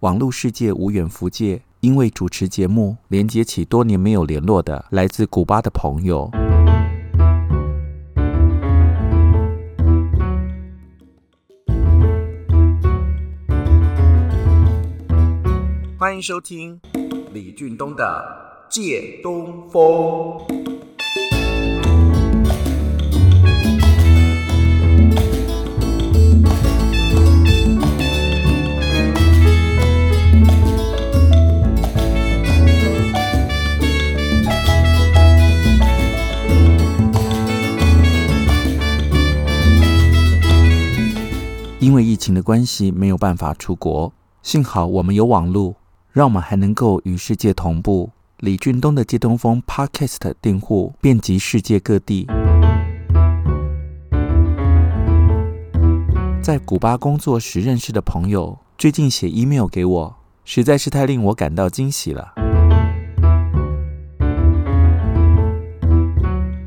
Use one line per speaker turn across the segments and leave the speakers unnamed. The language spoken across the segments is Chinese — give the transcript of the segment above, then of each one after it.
网络世界无远弗届，因为主持节目，连接起多年没有联络的来自古巴的朋友。欢迎收听李俊东的《借东风》。情的关系，没有办法出国。幸好我们有网络，让我们还能够与世界同步。李俊东的借东风 Podcast 订户遍及世界各地。在古巴工作时认识的朋友，最近写 email 给我，实在是太令我感到惊喜了。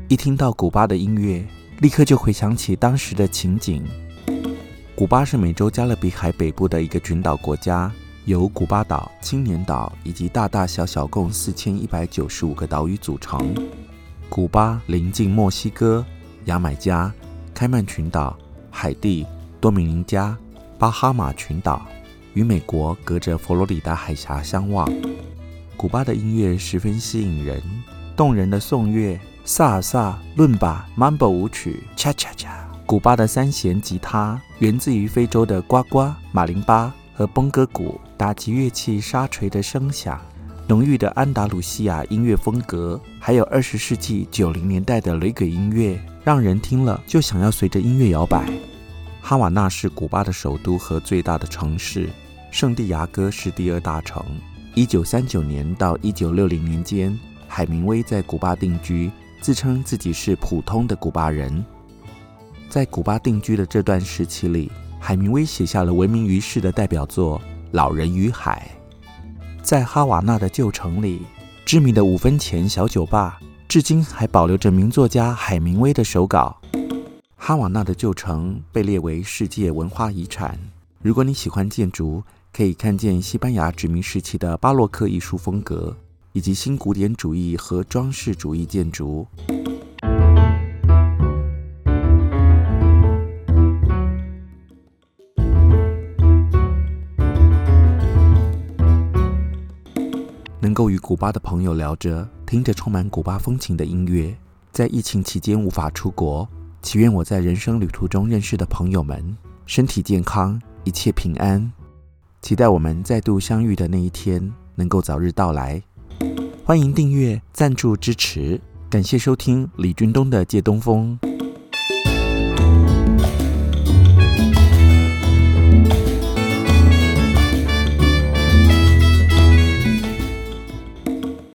一听到古巴的音乐，立刻就回想起当时的情景。古巴是美洲加勒比海北部的一个群岛国家，由古巴岛、青年岛以及大大小小共四千一百九十五个岛屿组成。古巴临近墨西哥、牙买加、开曼群岛、海地、多米尼加、巴哈马群岛，与美国隔着佛罗里达海峡相望。古巴的音乐十分吸引人，动人的颂乐、萨尔萨、伦巴、曼波舞曲、恰恰恰。古巴的三弦吉他源自于非洲的呱呱、马林巴和邦哥鼓，打击乐器沙锤的声响，浓郁的安达鲁西亚音乐风格，还有二十世纪九零年代的雷鬼音乐，让人听了就想要随着音乐摇摆。哈瓦那是古巴的首都和最大的城市，圣地亚哥是第二大城。一九三九年到一九六零年间，海明威在古巴定居，自称自己是普通的古巴人。在古巴定居的这段时期里，海明威写下了闻名于世的代表作《老人与海》。在哈瓦那的旧城里，知名的五分钱小酒吧至今还保留着名作家海明威的手稿。哈瓦那的旧城被列为世界文化遗产。如果你喜欢建筑，可以看见西班牙殖民时期的巴洛克艺术风格，以及新古典主义和装饰主义建筑。能够与古巴的朋友聊着，听着充满古巴风情的音乐，在疫情期间无法出国，祈愿我在人生旅途中认识的朋友们身体健康，一切平安。期待我们再度相遇的那一天能够早日到来。欢迎订阅、赞助、支持，感谢收听李俊东的借东风。